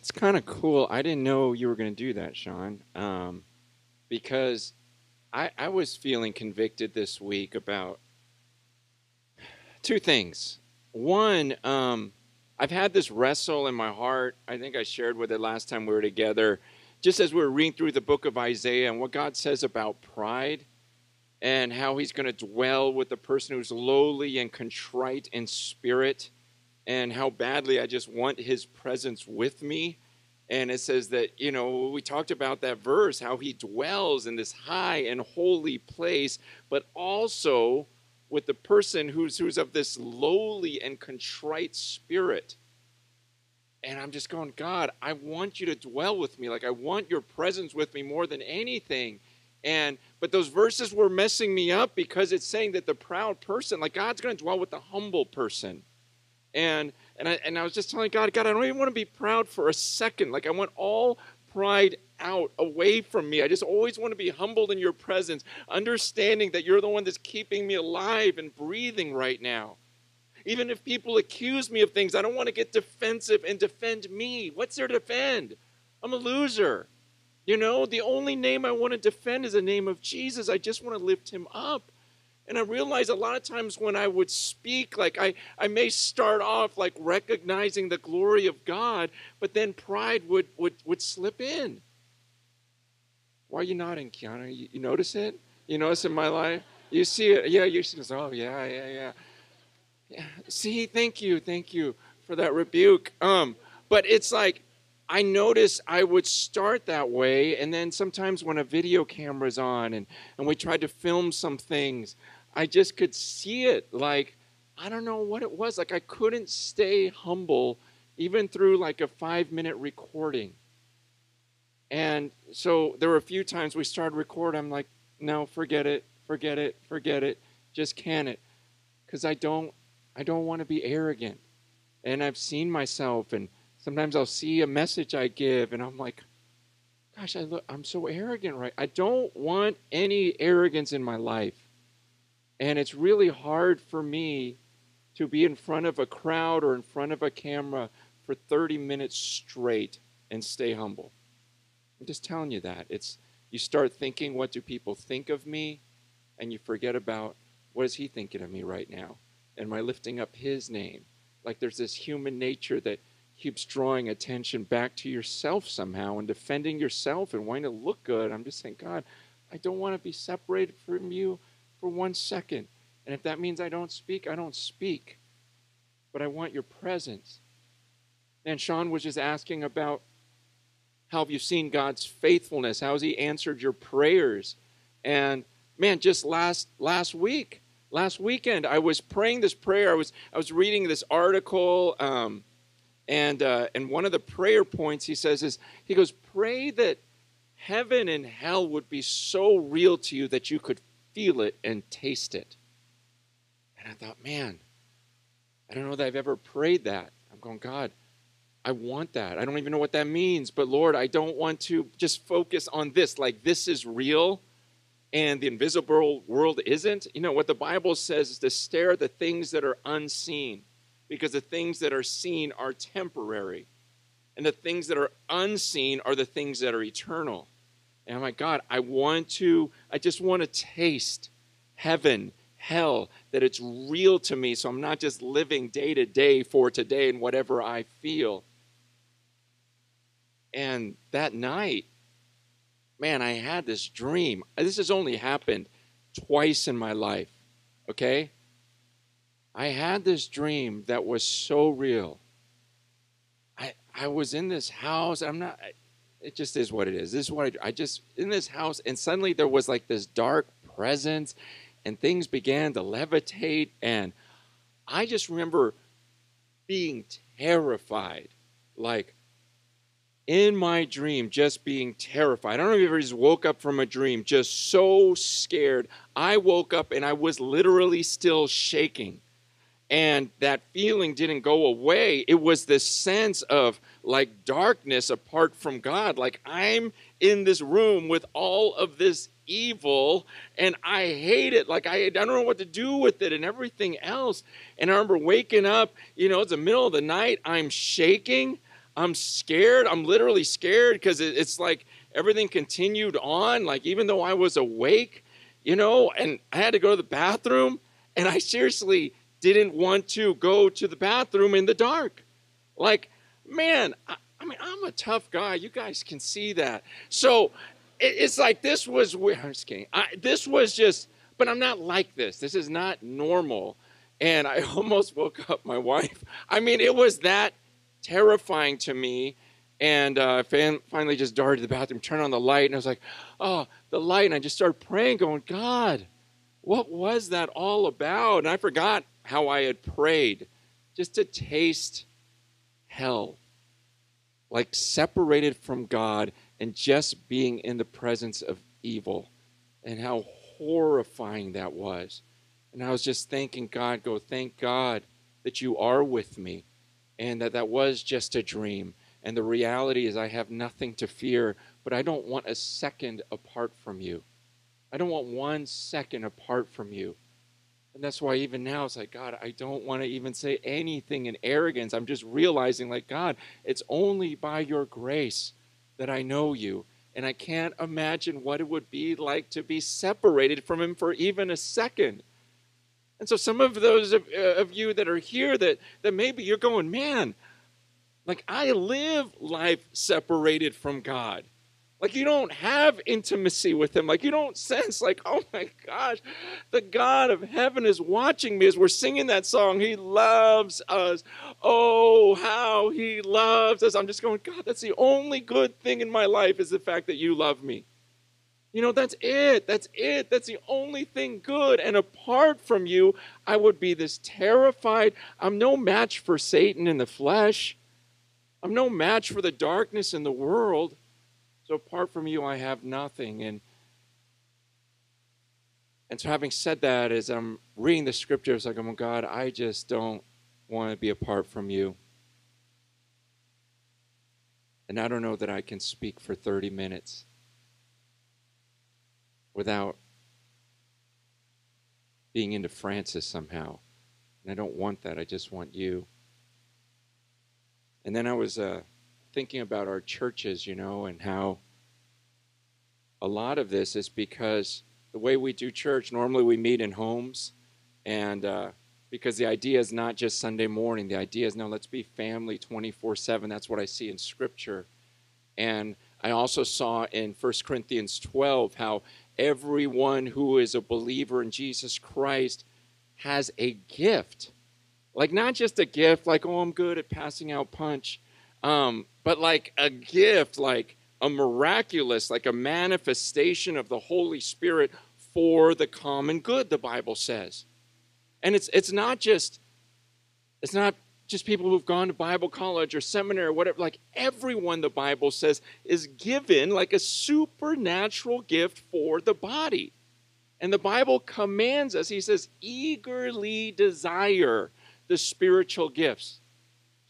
That's kind of cool. I didn't know you were going to do that, Sean, um, because I, I was feeling convicted this week about two things. One, um, I've had this wrestle in my heart. I think I shared with it last time we were together, just as we were reading through the book of Isaiah and what God says about pride and how he's going to dwell with the person who's lowly and contrite in spirit and how badly I just want his presence with me. And it says that, you know, we talked about that verse, how he dwells in this high and holy place, but also with the person who's, who's of this lowly and contrite spirit. And I'm just going, God, I want you to dwell with me. Like, I want your presence with me more than anything. And but those verses were messing me up because it's saying that the proud person, like God's going to dwell with the humble person. And and I and I was just telling God, God, I don't even want to be proud for a second. Like I want all pride out away from me. I just always want to be humbled in your presence, understanding that you're the one that's keeping me alive and breathing right now. Even if people accuse me of things, I don't want to get defensive and defend me. What's there to defend? I'm a loser. You know, the only name I want to defend is the name of Jesus. I just want to lift him up. And I realized a lot of times when I would speak, like I, I may start off like recognizing the glory of God, but then pride would, would, would slip in. Why are you nodding, Kiana? You, you notice it? You notice in my life? You see it? Yeah, you see it. Oh, yeah, yeah, yeah. Yeah. See, thank you, thank you for that rebuke. Um, but it's like I noticed I would start that way, and then sometimes when a video camera's on and, and we tried to film some things, I just could see it like, I don't know what it was. Like I couldn't stay humble even through like a five minute recording. And so there were a few times we started recording. I'm like, no, forget it, forget it, forget it. Just can it. Because I don't I don't want to be arrogant. And I've seen myself and Sometimes I'll see a message I give and I'm like, gosh, I look, I'm so arrogant, right? I don't want any arrogance in my life. And it's really hard for me to be in front of a crowd or in front of a camera for 30 minutes straight and stay humble. I'm just telling you that. It's you start thinking what do people think of me and you forget about what is he thinking of me right now? Am I lifting up his name? Like there's this human nature that keeps drawing attention back to yourself somehow and defending yourself and wanting to look good. I'm just saying, God, I don't want to be separated from you for one second. And if that means I don't speak, I don't speak. But I want your presence. And Sean was just asking about how have you seen God's faithfulness? How has he answered your prayers? And man, just last last week, last weekend, I was praying this prayer. I was I was reading this article. Um, and, uh, and one of the prayer points he says is, he goes, pray that heaven and hell would be so real to you that you could feel it and taste it. And I thought, man, I don't know that I've ever prayed that. I'm going, God, I want that. I don't even know what that means, but Lord, I don't want to just focus on this, like this is real and the invisible world isn't. You know, what the Bible says is to stare at the things that are unseen because the things that are seen are temporary, and the things that are unseen are the things that are eternal. And I'm like, God, I want to, I just want to taste heaven, hell, that it's real to me, so I'm not just living day to day for today and whatever I feel. And that night, man, I had this dream. This has only happened twice in my life, okay? I had this dream that was so real. I I was in this house. I'm not. It just is what it is. This is what I, I just in this house, and suddenly there was like this dark presence, and things began to levitate, and I just remember being terrified, like in my dream, just being terrified. I don't know if you ever just woke up from a dream, just so scared. I woke up and I was literally still shaking and that feeling didn't go away. It was this sense of like darkness apart from God. Like I'm in this room with all of this evil and I hate it. Like I, I don't know what to do with it and everything else. And I remember waking up, you know, it's the middle of the night, I'm shaking. I'm scared. I'm literally scared because it's like everything continued on. Like, even though I was awake, you know, and I had to go to the bathroom, and I seriously didn't want to go to the bathroom in the dark. Like, man, I, I mean, I'm a tough guy. You guys can see that. So it, it's like this was weird. I'm just kidding. I, this was just, but I'm not like this. This is not normal. And I almost woke up my wife. I mean, it was that terrifying to me. And uh, finally just darted to the bathroom, turned on the light, and I was like, oh, the light. And I just started praying, going, God, what was that all about? And I forgot how I had prayed just to taste hell, like separated from God and just being in the presence of evil, and how horrifying that was. And I was just thanking God, go, thank God that you are with me and that that was just a dream. And the reality is, I have nothing to fear, but I don't want a second apart from you. I don't want one second apart from you. And that's why even now it's like, God, I don't want to even say anything in arrogance. I'm just realizing, like, God, it's only by your grace that I know you. And I can't imagine what it would be like to be separated from him for even a second. And so, some of those of, uh, of you that are here that, that maybe you're going, man, like I live life separated from God. Like you don't have intimacy with him. Like you don't sense like, oh my gosh, the God of heaven is watching me as we're singing that song. He loves us. Oh, how he loves us. I'm just going, God, that's the only good thing in my life is the fact that you love me. You know, that's it. That's it. That's the only thing good. And apart from you, I would be this terrified. I'm no match for Satan in the flesh. I'm no match for the darkness in the world. So apart from you, I have nothing. And and so having said that, as I'm reading the scriptures, like, oh God, I just don't want to be apart from you. And I don't know that I can speak for 30 minutes without being into Francis somehow. And I don't want that. I just want you. And then I was uh, thinking about our churches, you know, and how a lot of this is because the way we do church, normally we meet in homes, and uh, because the idea is not just Sunday morning, the idea is no, let's be family 24 7. That's what I see in Scripture. And I also saw in 1 Corinthians 12 how everyone who is a believer in Jesus Christ has a gift. Like, not just a gift, like, oh, I'm good at passing out punch, um, but like a gift, like a miraculous, like a manifestation of the Holy Spirit for the common good, the Bible says. And it's, it's not just, it's not just people who've gone to Bible college or seminary or whatever. Like everyone, the Bible says, is given like a supernatural gift for the body. And the Bible commands us, he says, eagerly desire the spiritual gifts.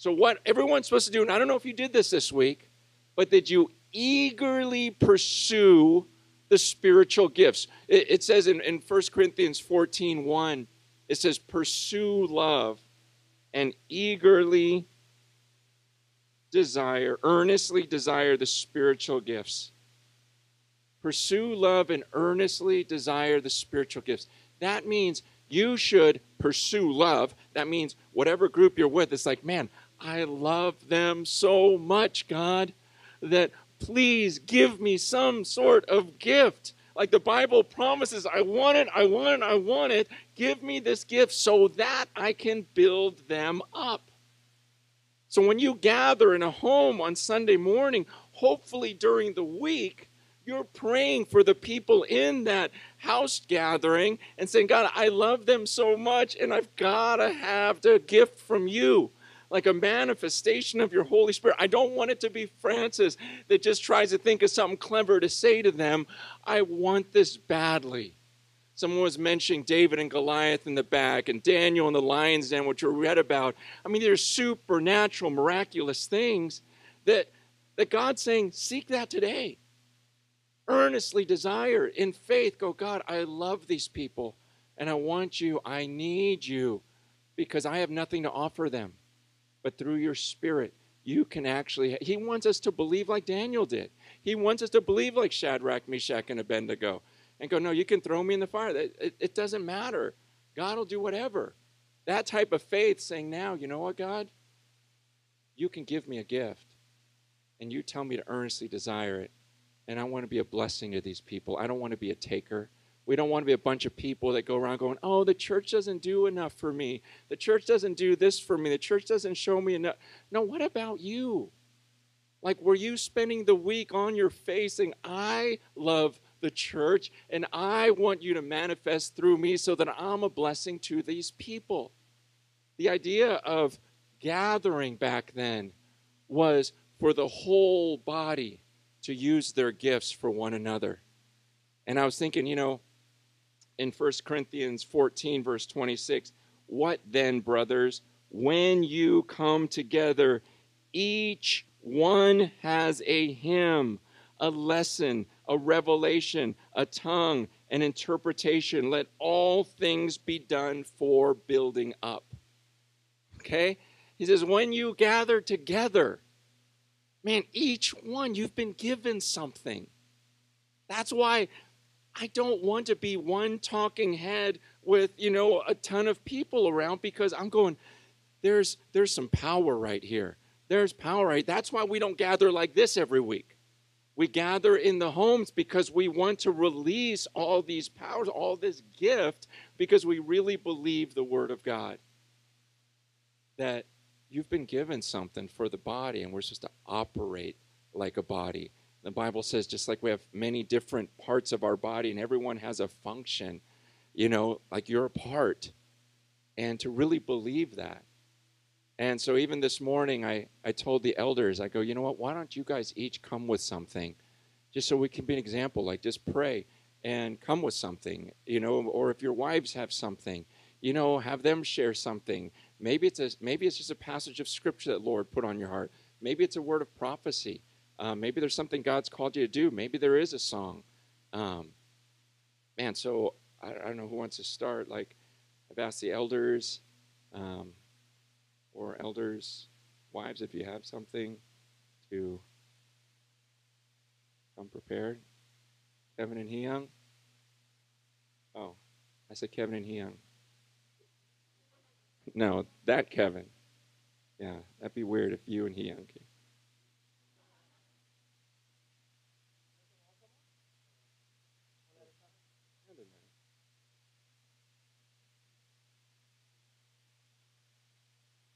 So, what everyone's supposed to do, and I don't know if you did this this week, but did you eagerly pursue the spiritual gifts? It, it says in, in 1 Corinthians 14 1, it says, pursue love and eagerly desire, earnestly desire the spiritual gifts. Pursue love and earnestly desire the spiritual gifts. That means you should pursue love. That means whatever group you're with, it's like, man, I love them so much, God, that please give me some sort of gift. Like the Bible promises, I want it, I want it, I want it. Give me this gift so that I can build them up. So when you gather in a home on Sunday morning, hopefully during the week, you're praying for the people in that house gathering and saying, God, I love them so much, and I've got to have the gift from you like a manifestation of your Holy Spirit. I don't want it to be Francis that just tries to think of something clever to say to them. I want this badly. Someone was mentioning David and Goliath in the back and Daniel in the lion's den, which we read about. I mean, there's supernatural, miraculous things that, that God's saying, seek that today. Earnestly desire in faith, go, God, I love these people and I want you, I need you because I have nothing to offer them but through your Spirit, you can actually, he wants us to believe like Daniel did. He wants us to believe like Shadrach, Meshach, and Abednego and go, no, you can throw me in the fire. It, it, doesn't matter. God will do whatever. That type of faith saying, now, you know what, God? You can give me a gift and you tell me to earnestly desire it. And I want to be a blessing to these people. I don't want to be a taker. We don't want to be a bunch of people that go around going, oh, the church doesn't do enough for me. The church doesn't do this for me. The church doesn't show me enough. No, what about you? Like, were you spending the week on your face saying, I love the church and I want you to manifest through me so that I'm a blessing to these people? The idea of gathering back then was for the whole body to use their gifts for one another. And I was thinking, you know, in 1 Corinthians 14, verse 26. What then, brothers, when you come together, each one has a hymn, a lesson, a revelation, a tongue, an interpretation. Let all things be done for building up. Okay? He says, when you gather together, man, each one, you've been given something. That's why I don't want to be one talking head with, you know, a ton of people around because I'm going, there's there's some power right here. There's power right. That's why we don't gather like this every week. We gather in the homes because we want to release all these powers, all this gift, because we really believe the word of God. That you've been given something for the body, and we're supposed to operate like a body. The Bible says just like we have many different parts of our body and everyone has a function, you know, like you're a part. And to really believe that. And so even this morning, I, I told the elders, I go, you know what, why don't you guys each come with something? Just so we can be an example, like just pray and come with something, you know, or if your wives have something, you know, have them share something. Maybe it's a, maybe it's just a passage of scripture that Lord put on your heart. Maybe it's a word of prophecy. Uh, maybe there's something God's called you to do. Maybe there is a song. Um, man, so I, I, don't know who wants to start. Like, I've asked the elders um, or elders' wives if you have something to come prepared. Kevin and Heyoung. Oh, I said Kevin and Heyoung. No, that Kevin. Yeah, that'd be weird if you and Heyoung came.